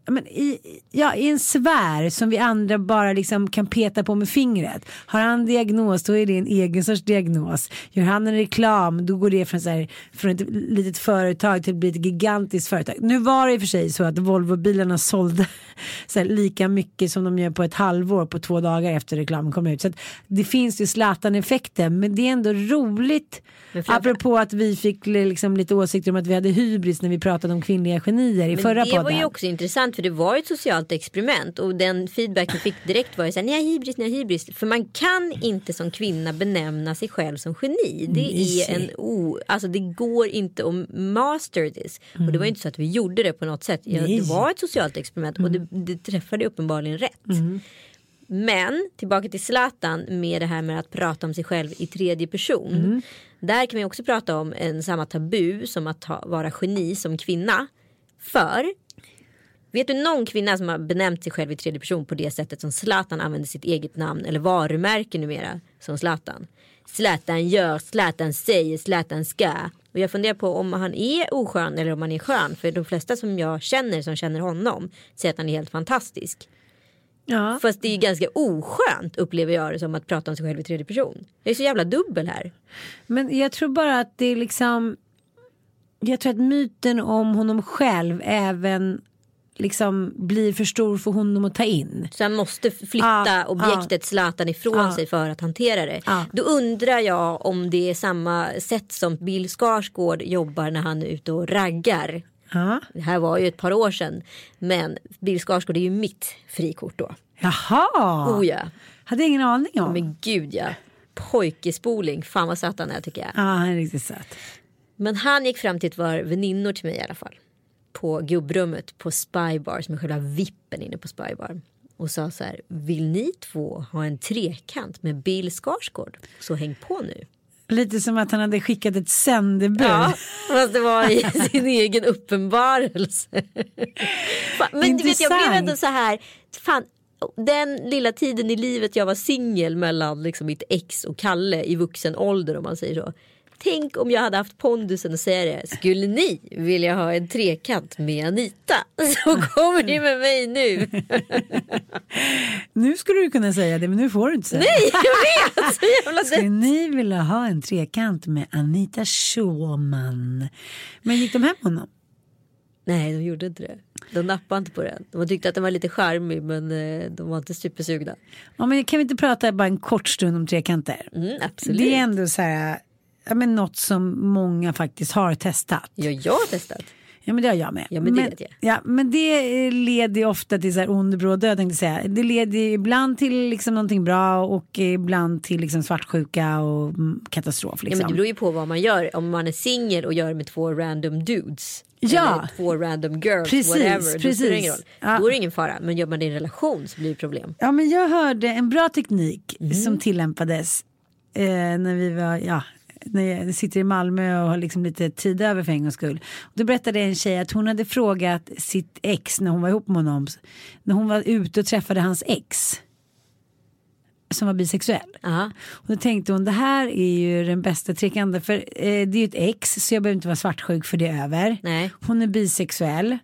men i, ja, i en sfär som vi andra bara liksom kan peta på med fingret. Har han diagnos då är det en egen sorts diagnos. Gör han en reklam då går det från, så här, från ett litet företag till att bli ett gigantiskt företag. Nu var det i och för sig så att Volvo-bilarna sålde så här, lika mycket som de gör på ett halvår på två dagar efter reklamen kommer ut. Så det finns ju Zlatan-effekten men det är ändå roligt apropå att vi fick liksom, lite åsikter om att vi hade hybris när vi pratade om kvinnliga genier i Men förra det podden. var ju också intressant för det var ett socialt experiment och den feedback vi fick direkt var ju såhär, ni har hybris, ni har hybris. För man kan inte som kvinna benämna sig själv som geni. Det Mysig. är en o, alltså det går inte att master this. Och det var ju inte så att vi gjorde det på något sätt. Det var ett socialt experiment och det, det träffade uppenbarligen rätt. Men tillbaka till Zlatan med det här med att prata om sig själv i tredje person. Där kan vi också prata om en samma tabu som att ha, vara geni som kvinna. För vet du någon kvinna som har benämnt sig själv i tredje person på det sättet som Zlatan använder sitt eget namn eller varumärke numera som Zlatan. Zlatan gör, Zlatan säger, Zlatan ska. Och jag funderar på om han är oskön eller om han är skön. För de flesta som jag känner som känner honom säger att han är helt fantastisk. Ja. Fast det är ganska oskönt upplever jag det som att prata om sig själv i tredje person. Jag är så jävla dubbel här. Men jag tror bara att det är liksom. Jag tror att myten om honom själv även liksom blir för stor för honom att ta in. Så han måste flytta Ja, objektet Zlatan ifrån Ja. sig för att hantera det. Ja. Då undrar jag om det är samma sätt som Bill Skarsgård jobbar när han är ute och raggar. Ja. Det här var ju ett par år sedan. Men Bill Skarsgård är ju mitt frikort då. Jaha. Oh ja. Hade ingen aning om. Men gud ja. Pojkespoling. Fan vad söt han är tycker jag. Ja, han är riktigt söt. Men han gick fram till ett par väninnor till mig i alla fall. På gubbrummet på Spybar som är själva vippen inne på Spybar. Och sa så här, vill ni två ha en trekant med Bill Skarsgård? Så häng på nu. Lite som att han hade skickat ett sändebud. Ja, fast det var i sin egen uppenbarelse. Men du vet, jag blev Intressant. ändå så här, fan, den lilla tiden i livet jag var singel mellan liksom mitt ex och Kalle i vuxen ålder om man säger så. Tänk om jag hade haft pondusen att säga det. Skulle ni vilja ha en trekant med Anita? Så kommer ni med mig nu. Nu skulle du kunna säga det men nu får du inte säga Nej, jag vet! Så jävla Skulle det. ni vilja ha en trekant med Anita Schulman? Men gick de hem honom? Nej, de gjorde inte det. De nappade inte på den. De tyckte att den var lite charmig men eh, de var inte supersugna. Ja, men kan vi inte prata bara en kort stund om trekanter? Mm, absolut. Det är ändå så här, ja, men något som många faktiskt har testat. Ja, jag har testat. Ja men det har jag med. Ja, men det vet jag. Ja, men det eh, leder ju ofta till så här ond bråd död tänkte säga. Det leder ibland till liksom någonting bra och ibland till liksom svartsjuka och mm, katastrof. Ja, Liksom. men det beror ju på vad man gör. Om man är singel och gör med två random dudes. Ja. Eller två random girls. Precis, whatever, Då precis. spelar det ingen roll. Ja. Då är det ingen fara. Men gör man det i en relation så blir det problem. Ja men jag hörde en bra teknik Mhm. som tillämpades eh, när vi var, ja, när jag sitter i Malmö och har liksom lite tid över för en gångs skull. Då berättade en tjej att hon hade frågat sitt ex när hon var ihop med honom, när hon var ute och träffade hans ex som var bisexuell. Aha. Och då tänkte hon det här är ju den bästa trekanten för eh, det är ju ett ex så jag behöver inte vara svartsjuk för det är över. Nej. Hon är bisexuell.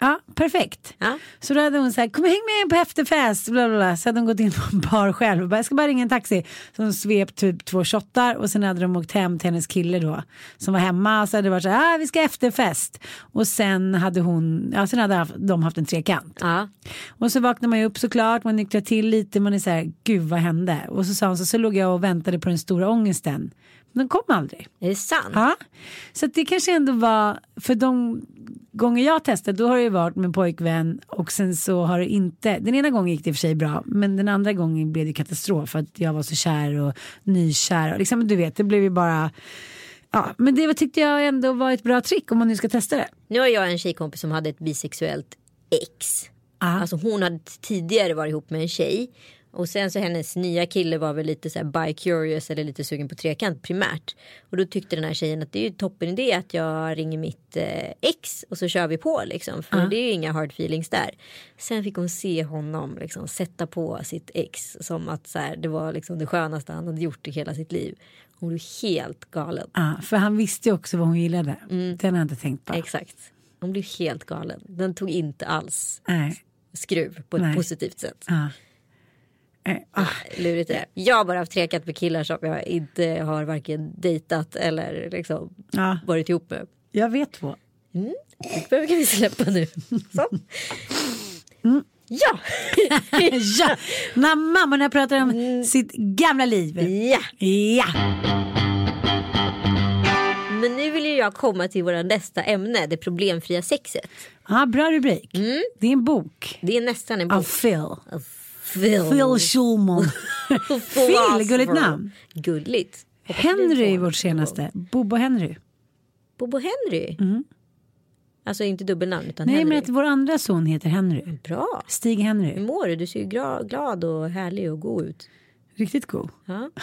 Ja, perfekt. Ja. Så då hade hon sagt, kom häng med in på efterfest. Bla, bla, bla. Så hade hon gått in på en bar själv och bara, jag ska bara ringa en taxi. Så hon svep typ två shottar och sen hade de åkt hem till hennes kille då. Som var hemma och så hade det varit så här, ah, vi ska efterfest. Och sen hade hon, ja sen hade de haft en trekant. Ja. Och så vaknar man ju upp såklart, man nyktrar till lite, man är så här, gud vad hände? Och så sa hon så, så låg jag och väntade på den stora ångesten. Den kom aldrig. Är det sant? Ja, så det kanske ändå var, för de gånger jag testade då har det varit med pojkvän och sen så har det inte, den ena gången gick det i och för sig bra men den andra gången blev det katastrof för att jag var så kär och nykär och liksom du vet det blev ju bara Ja, men det tyckte jag ändå var ett bra trick om man nu ska testa det. Nu har jag en tjejkompis som hade ett bisexuellt ex. Ja. Alltså hon hade tidigare varit ihop med en tjej. Och sen så hennes nya kille var väl lite så här bi-curious eller lite sugen på trekant primärt. Och då tyckte den här tjejen att det är ju toppen idé att jag ringer mitt eh, ex och så kör vi på liksom. För det är ju inga hard feelings där. Sen fick hon se honom liksom sätta på sitt ex som att så här, det var liksom det skönaste han hade gjort i hela sitt liv. Hon blev helt galen. Ja, för han visste ju också vad hon gillade. Den har jag inte tänkt på. Exakt. Hon blev helt galen. Den tog inte alls Nej. skruv på ett Nej. positivt sätt. Ja. Eh, ah. Lurigt det. Jag har bara haft trekant med killar som jag inte har varken dejtat eller liksom Ja. varit ihop med. Jag vet två. Det behöver vi släppa nu. Så. Mm. Ja. ja, när mammorna pratar om sitt gamla liv. ja. Ja. Men nu vill ju jag komma till våra nästa ämne. Det problemfria sexet. ja, bra rubrik. Det är en bok Det är nästan en av bok. Phil. Phil. Phil Schulman. Phil, gulligt namn. Gulligt. Hoppas Henry vårt senaste. Bobo Henry. Bobo Henry. Alltså inte dubbelnamn utan Nej, Henry. men att vår andra son heter Henry. Bra. Stig Hur Henry. mår du? Du ser ju glad och härlig och god ut. Riktigt god. Ja.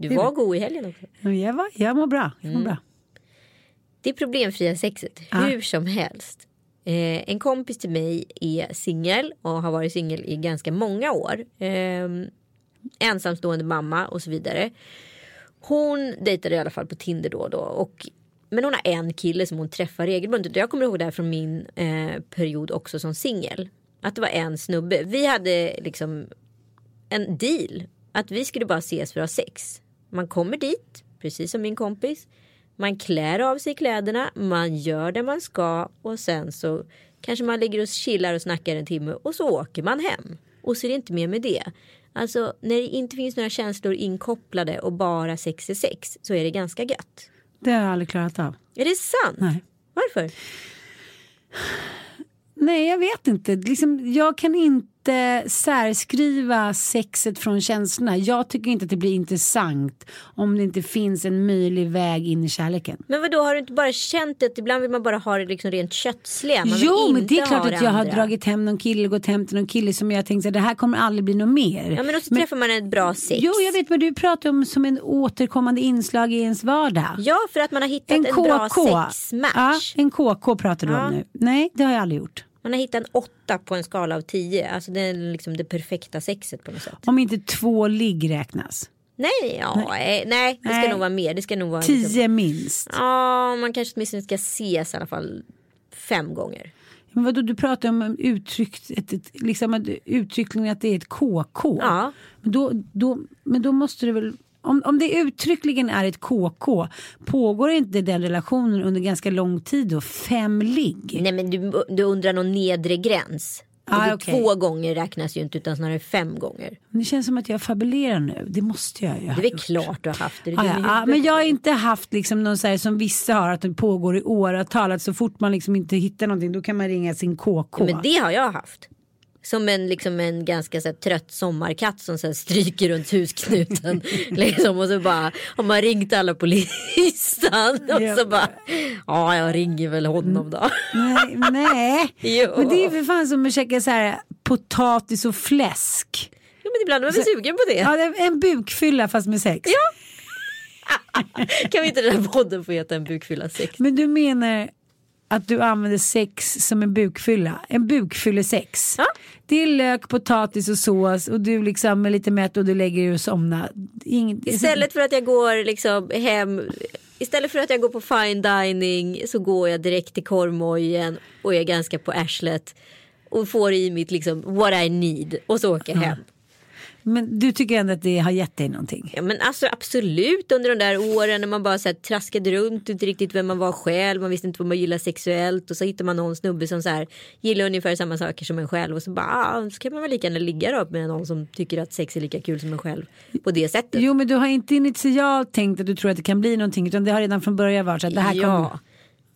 Du var god i helgen också. Jag, var, jag mår bra. Jag Mm. mår bra. Det problemfria sexet, Ja. hur som helst. Eh, en kompis till mig är singel och har varit singel i ganska många år. Eh, ensamstående mamma och så vidare. Hon dejtade i alla fall på Tinder då och då. Och, men hon har en kille som hon träffar regelbundet. Jag kommer ihåg det här från min eh, period också som singel. Att det var en snubbe. Vi hade liksom en deal. Att vi skulle bara ses för att ha sex. Man kommer dit, precis som min kompis. Man klär av sig kläderna, man gör det man ska och sen så kanske man ligger och chillar och snackar en timme och så åker man hem. Och så är det inte mer med det. Alltså när det inte finns några känslor inkopplade och bara sex är sex så är det ganska gött. Det har jag aldrig klarat av. Är det sant? Nej. Varför? Nej, jag vet inte. Liksom, jag kan inte särskriva sexet från känslorna. Jag tycker inte att det blir intressant om det inte finns en möjlig väg in i kärleken. Men vad då har du inte bara känt det? Ibland vill man bara ha det liksom rent köttsliga. Man Jo, men inte det är klart att jag har andra. dragit hem någon kille, gått hem till någon kille som jag tänkte att det här kommer aldrig bli något mer. Ja men då så träffar man ett bra sex. Jo, jag vet, men du pratar om som en återkommande inslag i ens vardag. Ja för att man har hittat en en, KK. bra Ja, sexmatch. en KK pratar du Ja. om nu. Nej, det har jag aldrig gjort. Man har hittat en åtta på en skala av tio. Alltså det är liksom det perfekta sexet på något sätt. Om inte två ligg räknas. Nej, ja, nej. nej det ska Nej. nog vara mer. Det ska nog vara liksom- Tio minst. Ja, man kanske åtminstone ska ses i alla fall fem gånger. Men vadå, du pratar om uttryck, ett, ett, liksom uttryckligen att det är ett KK. Ja. Men, då, då, men då måste det väl, om, om det uttryckligen är ett KK, pågår inte den relationen under ganska lång tid då? Fem ligg? Nej men du, du undrar någon nedre gräns. Ah, okej. Två gånger räknas ju inte utan snarare fem gånger. Det känns som att jag fabulerar nu. Det måste jag ju ha Det är väl klart du har haft det. det. är Ja, ja, ja, huvudet. men jag har inte haft liksom någon så här, som vissa har att det pågår i åratal. Att så fort man liksom inte hittar någonting då kan man ringa sin KK. Men det har jag haft. Som en, liksom en ganska så här, trött sommarkatt som så stryker runt husknuten. liksom, och så bara har man ringt alla på listan. Och Ja. så bara, ja jag ringer väl honom då. Nej, nej. Men det är för fan som att käka så här potatis och fläsk. Jo, men ibland är man väl sugen på det. Ja, en bukfylla fast med sex. Kan vi inte den här podden få heta en bukfylla sex? Men du menar att du använder sex som en bukfylla. En bukfyllesex. Ja. Det är lök, potatis och sås och du liksom är lite mätt och du lägger dig och somnar. Ingen... Istället för att jag går liksom hem Istället för att jag går på fine dining så går jag direkt till korvmojen och är ganska på arslet och får i mitt liksom what I need och så åker jag hem. Men du tycker ändå att det har gett dig någonting? Ja men alltså absolut under de där åren när man bara så här, traskade runt inte riktigt vem man var själv. Man visste inte vad man gillade sexuellt och så hittar man någon snubbe som så här, gillar ungefär samma saker som en själv och så bara ah, så kan man väl lika gärna ligga då med någon som tycker att sex är lika kul som en själv på det sättet. Jo men du har inte initialt tänkt att du tror att det kan bli någonting utan det har redan från början varit så att det här ja. kommer.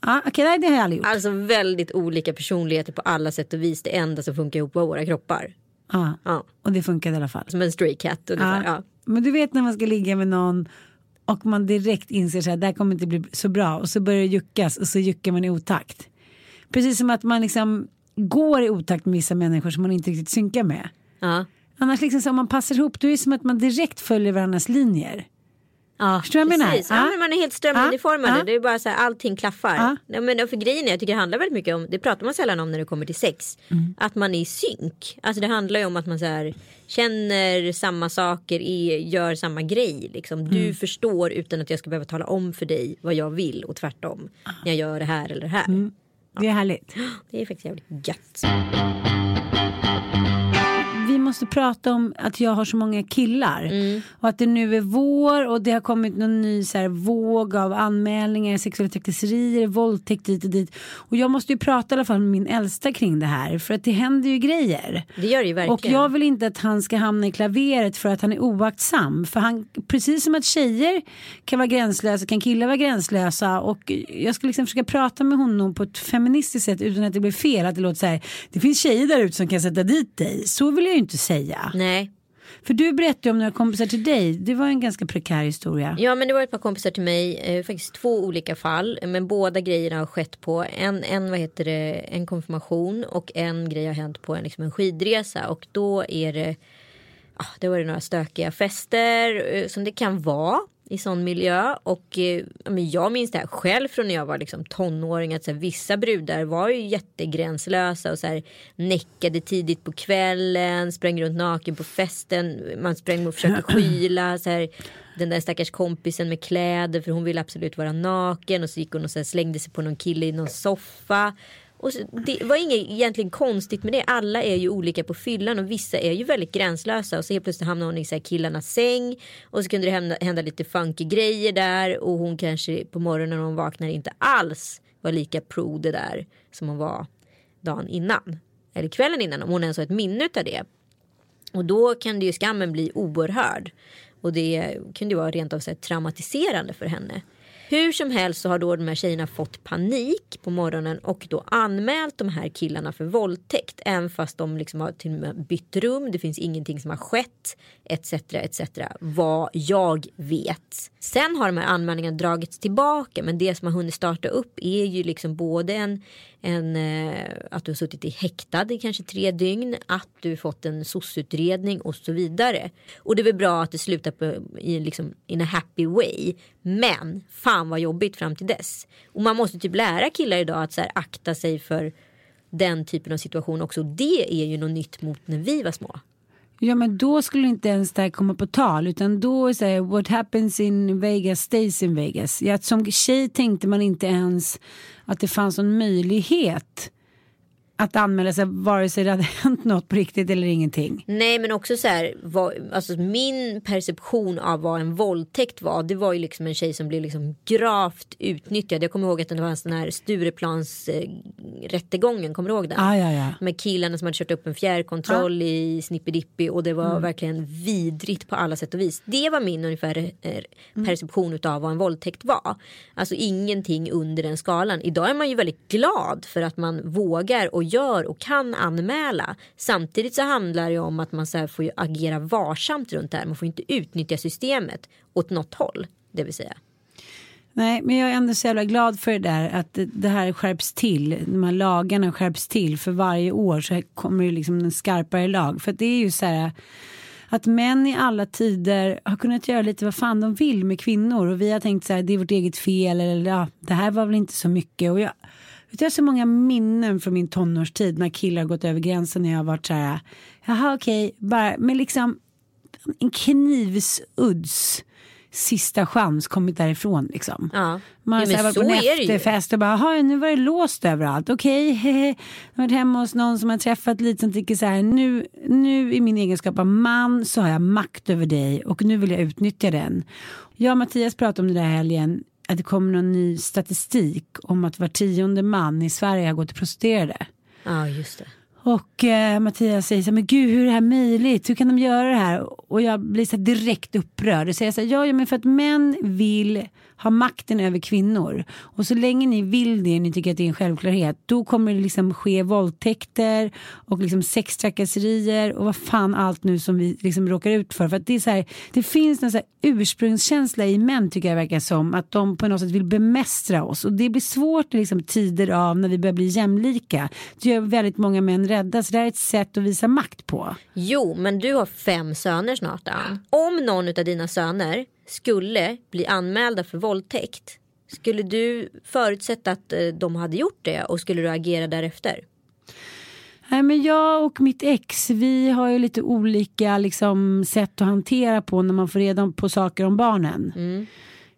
Okej, okay, det har jag aldrig gjort. Alltså väldigt olika personligheter på alla sätt och vis. Det enda som funkar ihop var våra kroppar. Ja. ja. Och det funkade i alla fall. Som en stray cat ungefär. Ja. Men du vet när man ska ligga med någon och man direkt inser så här, det här kommer inte bli så bra och så börjar det juckas och så juckar man i otakt. Precis som att man liksom går i otakt med vissa människor som man inte riktigt synkar med. Ja. Annars liksom så om man passar ihop då är det som att man direkt följer varandras linjer. Ja, Förstår du vad jag menar? Ja, men man är helt strömlinjeformade. Ja. Det är bara så här, allting klaffar. Ja. Ja, men för grejen är, jag tycker det handlar väldigt mycket om, det pratar man sällan om när det kommer till sex. Mm. Att man är i synk. Alltså det handlar ju om att man så här, känner samma saker, är, gör samma grej. Liksom. Du Mm. förstår utan att jag ska behöva tala om för dig vad jag vill och tvärtom. När jag gör det här eller det här. Mm. Det är härligt. Det är faktiskt jävligt gött. Måste prata om att jag har så många killar. Och att det nu är vår och det har kommit någon ny så här, våg av anmälningar, sexuella trakasserier, våldtäkt dit och dit. Och jag måste ju prata i alla fall med min äldsta kring det här. För att det händer ju grejer. Det gör det ju verkligen. Och jag vill inte att han ska hamna i klaveret för att han är oaktsam. För han, precis som att tjejer kan vara gränslösa kan killar vara gränslösa. Och jag ska liksom försöka prata med honom på ett feministiskt sätt utan att det blir fel. Att det låter så här, det finns tjejer där ute som kan sätta dit dig. Så vill jag ju inte säga. Nej. För du berättade om några kompisar till dig. Det var en ganska prekär historia. Ja men det var ett par kompisar till mig, eh, faktiskt två olika fall. Men båda grejerna har skett på en, en, vad heter det, en konfirmation och en grej har hänt på en, liksom en skidresa. Och då är det, ah, det var det några stökiga fester eh, som det kan vara i sån miljö. Och eh, jag minns det här själv från när jag var liksom tonåring. Att så här, vissa brudar var ju jättegränslösa och så här, näckade tidigt på kvällen. Sprang runt naken på festen. Man sprang och försökte skyla. Så här, den där stackars kompisen med kläder för hon ville absolut vara naken. Och så gick hon och så här, slängde sig på någon kille i någon soffa. Och så, det var inget egentligen konstigt med det. Alla är ju olika på fyllan och vissa är ju väldigt gränslösa. Och så helt plötsligt hamnar hon i så här killarnas säng. Och så kunde det hända, hända lite funky grejer där. Och hon kanske på morgonen när hon vaknar inte alls var lika pro det där som hon var dagen innan. Eller kvällen innan om hon ens har ett minne av det. Och då kan det ju skammen bli oerhörd. Och det kunde ju vara rent av så här traumatiserande för henne. Hur som helst så har då de här tjejerna fått panik på morgonen och då anmält de här killarna för våldtäkt. Även fast de liksom har till och med bytt rum, det finns ingenting som har skett etc. etc. Vad jag vet. Sen har de här anmälningarna dragits tillbaka men det som har hunnit starta upp är ju liksom både en, en eh, att du har suttit i häktad i kanske tre dygn, att du fått en soc-utredning och så vidare. Och det är väl bra att det slutar på, i liksom in a happy way. Men fan vad jobbigt fram till dess. Och man måste typ lära killar idag att så här, akta sig för den typen av situation också. Det är ju något nytt mot när vi var små. Ja men då skulle inte ens det här komma på tal utan då säger what happens in Vegas stays in Vegas. Ja, som tjej tänkte man inte ens att det fanns någon möjlighet att anmäla sig vare sig det hade hänt något på riktigt eller ingenting. Nej men också så här, vad, alltså min perception av vad en våldtäkt var. Det var ju liksom en tjej som blev liksom gravt utnyttjad. Jag kommer ihåg att det var en sån här Stureplans eh, rättegången, kommer du ihåg den? Ah, ja, ja. Med killarna som hade kört upp en fjärrkontroll ah. i Snippedippi och det var mm. verkligen vidrigt på alla sätt och vis. Det var min ungefär eh, perception av vad en våldtäkt var. Alltså ingenting under den skalan. Idag är man ju väldigt glad för att man vågar och gör och kan anmäla. Samtidigt så handlar det om att man så får agera varsamt runt det här. Man får inte utnyttja systemet åt något håll, det vill säga. Nej, men jag är ändå så jävla glad för det där att det här skärps till. De här lagarna skärps till för varje år så kommer det liksom en skarpare lag. För det är ju så här att män i alla tider har kunnat göra lite vad fan de vill med kvinnor och vi har tänkt så här det är vårt eget fel eller ja, det här var väl inte så mycket och jag jag har så många minnen från min tonårstid när killar gått över gränsen när jag har varit så här, jaha okej, okay, bara, men liksom en knivsudds sista chans kommit därifrån liksom. Ja. Man har Ja, så varit på en efterfest och bara, jaha nu var det låst överallt, okej, hehe. Jag har varit hemma hos någon som har träffat lite som tycker så här, nu, nu i min egenskap av man så har jag makt över dig och nu vill jag utnyttja den. Jag och Mattias pratade om det där helgen, att det kommer någon ny statistik om att var tionde man i Sverige har gått till prostituerade. Ja, just det. Och eh, Mattias säger så här, men gud hur är det här möjligt? Hur kan de göra det här? Och jag blir så direkt upprörd och säger så här, ja, ja men för att män vill ha makten över kvinnor. Och så länge ni vill det, ni tycker att det är en självklarhet, då kommer det liksom ske våldtäkter och liksom sextrakasserier och vad fan allt nu som vi liksom råkar ut för. För att det är så här, det finns en så här ursprungskänsla i män tycker jag verkar som, att de på något sätt vill bemästra oss. Och det blir svårt i liksom, tider av när vi börjar bli jämlika. Det gör väldigt många män rädda, så det här är ett sätt att visa makt på. Jo, men du har fem söner snart då Om någon av dina söner skulle bli anmälda för våldtäkt. Skulle du förutsätta att eh, de hade gjort det och skulle du agera därefter? Nej, men jag och mitt ex, vi har ju lite olika liksom, sätt att hantera på när man får reda på saker om barnen.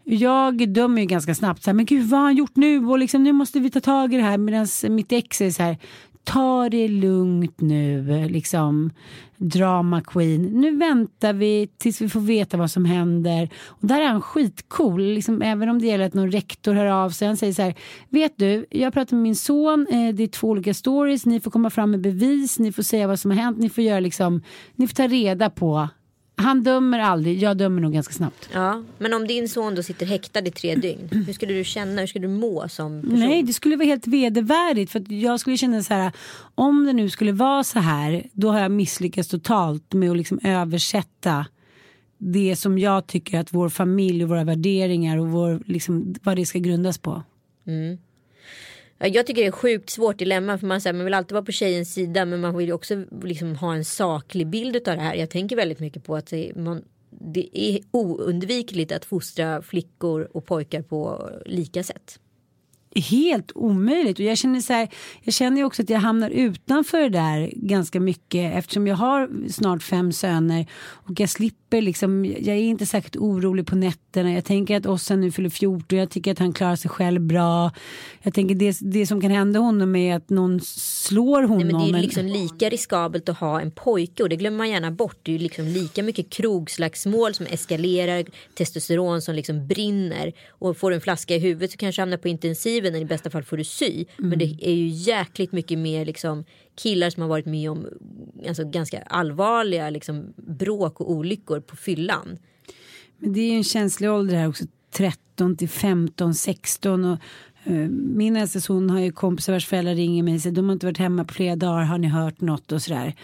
Jag dömer ju ganska snabbt så här, men gud vad har han gjort nu och liksom, nu måste vi ta tag i det här medan mitt ex är så här, ta det lugnt nu, liksom drama queen. Nu väntar vi tills vi får veta vad som händer. Och där är han skitcool, liksom, även om det gäller att någon rektor hör av sig. Han säger så här, vet du, jag pratar med min son, eh, det är två olika stories, ni får komma fram med bevis, ni får säga vad som har hänt, ni får göra liksom, ni får ta reda på. Han dömer aldrig, jag dömer nog ganska snabbt. Ja, men om din son då sitter häktad i tre dygn. Hur skulle du känna? Hur skulle du må som person? Nej, det skulle vara helt vedervärdigt. För jag skulle känna så här, om det nu skulle vara så här, då har jag misslyckats totalt med att liksom översätta det som jag tycker att vår familj och våra värderingar och vår, liksom, vad det ska grundas på. Ja, jag tycker det är ett sjukt svårt dilemma för man, här, man vill alltid vara på tjejens sida men man vill ju också liksom ha en saklig bild av det här. Jag tänker väldigt mycket på att man, det är oundvikligt att fostra flickor och pojkar på lika sätt helt omöjligt och jag känner så här, jag känner också att jag hamnar utanför det där ganska mycket eftersom jag har snart fem söner och jag slipper liksom, jag är inte särskilt orolig på nätterna. Jag tänker att Ossan nu fyller 14, jag tycker att han klarar sig själv bra. Jag tänker det, det som kan hända honom är att någon slår honom. Nej, men det är liksom lika riskabelt att ha en pojke och det glömmer man gärna bort. Det är liksom lika mycket krogslagsmål som eskalerar, testosteron som liksom brinner och får du en flaska i huvudet så kanske hamnar på intensiven, i bästa fall får du sy. Men det är ju jäkligt mycket mer liksom killar som har varit med om alltså, ganska allvarliga liksom, bråk och olyckor på fyllan. Men det är ju en känslig ålder här också. 13 till 15, 16 och eh, min äldsta son har ju kompisar vars föräldrar ringer mig och säger de har inte varit hemma på flera dagar, har ni hört något och sådär.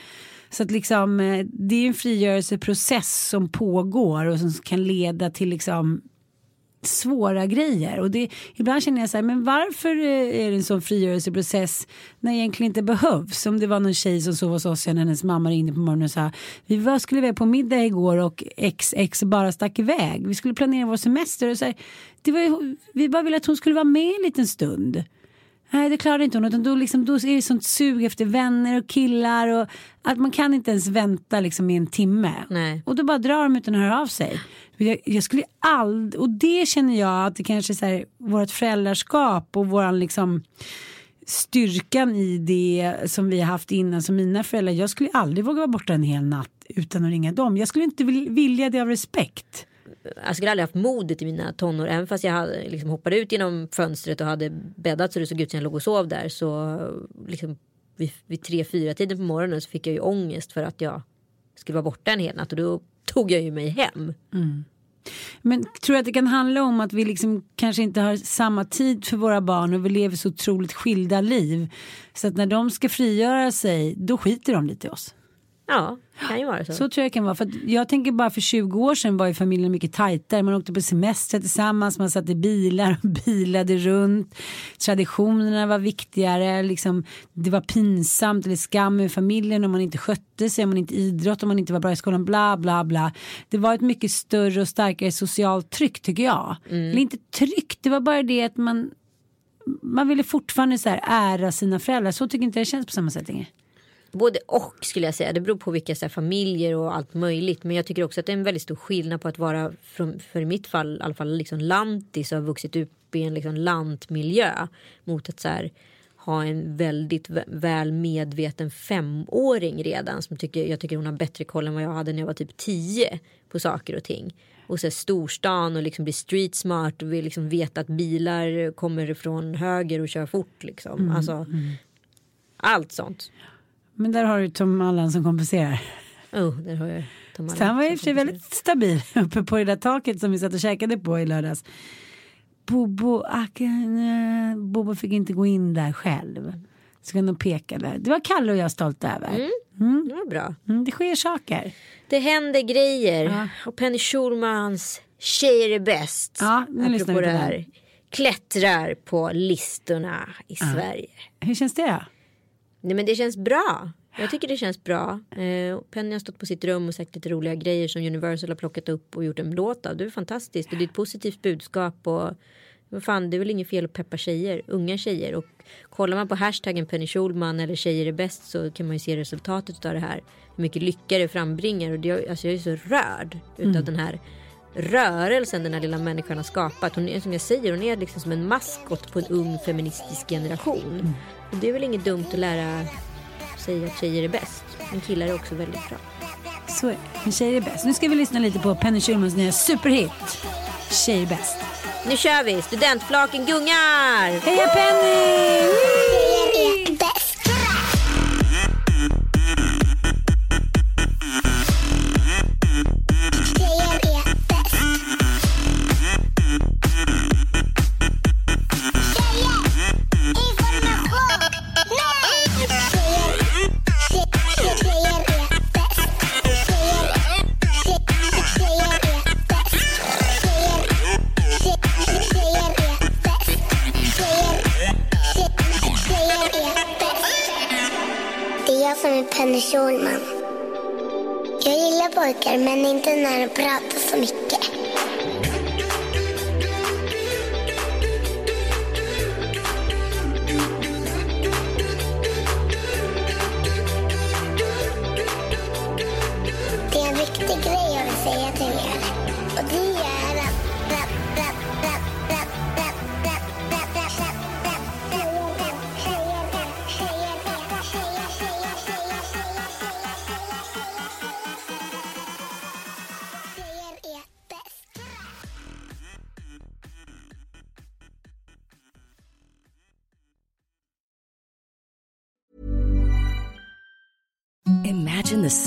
Så att liksom eh, det är en frigörelseprocess som pågår och som kan leda till liksom svåra grejer och det, ibland känner jag så här, men varför eh, är det en sån frigörelseprocess när det egentligen inte behövs? Om det var någon tjej som sov hos oss sen hennes mamma ringde på morgonen och sa vi var, skulle iväg på middag igår och XX bara stack iväg. Vi skulle planera vår semester och så här, det var, vi bara ville att hon skulle vara med en liten stund. Nej det klarade inte hon utan då, liksom, då är det sånt sug efter vänner och killar och att man kan inte ens vänta liksom i en timme. Nej. Och då bara drar de utan att höra av sig. Jag, jag skulle aldrig, och det känner jag att det kanske är så här, vårt föräldraskap och våran liksom styrkan i det som vi har haft innan som mina föräldrar. Jag skulle aldrig våga vara borta en hel natt utan att ringa dem. Jag skulle inte vilja det av respekt. jag skulle aldrig haft modet i mina tonår. Även fast jag hade, liksom, hoppade ut genom fönstret och hade bäddat så det såg ut som jag låg och sov där. Så liksom, vid, vid tre, fyra tiden på morgonen så fick jag ju ångest för att jag skulle vara borta en hel natt. Och då tog jag ju mig hem. Mm. Men tror du att det kan handla om att vi liksom kanske inte har samma tid för våra barn och vi lever så otroligt skilda liv. Så att när de ska frigöra sig då skiter de lite i oss. Ja, det kan ju vara så. Så tror jag det kan vara. För jag tänker bara för 20 år sedan var ju familjen mycket tajtare. Man åkte på semester tillsammans, man satt i bilar och bilade runt. Traditionerna var viktigare. Liksom, det var pinsamt eller skam i familjen om man inte skötte sig, om man inte idrott, om man inte var bra i skolan, bla bla bla. Det var ett mycket större och starkare socialt tryck tycker jag. Eller inte tryck, det var bara det att man man ville fortfarande så här ära sina föräldrar. Så tycker inte jag det känns på samma sätt längre. Både och skulle jag säga. Det beror på vilka så här, familjer och allt möjligt. Men jag tycker också att det är en väldigt stor skillnad på att vara, från, för i mitt fall, i alla fall liksom lantis och ha vuxit upp i en liksom lantmiljö. Mot att så här, ha en väldigt väl medveten femåring redan. Som tycker, jag tycker hon har bättre koll än vad jag hade när jag var typ tio på saker och ting. Och så storstan och liksom bli street smart och liksom veta att bilar kommer från höger och kör fort. Liksom. Mm, alltså, mm. Allt sånt. Men där har du Tom Allan som kompenserar. Oh, där har jag Tom Allan. Så han var i och för sig väldigt stabil uppe på det där taket som vi satt och käkade på i lördags. Bobo, Bobo fick inte gå in där själv. Så kan de peka där. Det var Kalle och jag stolta över. Mm. Mm. Det var bra. Mm, det sker saker. Det händer grejer. Ja. Och Penny Schulmans Tjejer är bäst. Ja, nu lyssnar vi på det här. Klättrar på listorna i ja. Sverige. Hur känns det? Nej men det känns bra. Jag tycker det känns bra. Eh, Penny har stått på sitt rum och sagt lite roliga grejer som Universal har plockat upp och gjort en låt av. Det är fantastiskt och det är ett positivt budskap och vad fan, det är väl inget fel att peppa tjejer, unga tjejer. Och kollar man på hashtaggen Penny Schulman eller tjejer är bäst så kan man ju se resultatet av det här. Hur mycket lycka det frambringar och det, alltså jag är så rörd utav mm. den här rörelsen den här lilla människan har skapat. Hon är som jag säger, hon är liksom som en maskot på en ung feministisk generation. Mm. Och det är väl inget dumt att lära sig att tjejer är bäst. Men killar är också väldigt bra. Så är det. Men tjejer är bäst. Nu ska vi lyssna lite på Penny Schulmans nya superhit. Tjejer är bäst. Nu kör vi! Studentflaken gungar! Heja Penny! Schulman. Jag gillar pojkar, men inte när de pratar så mycket.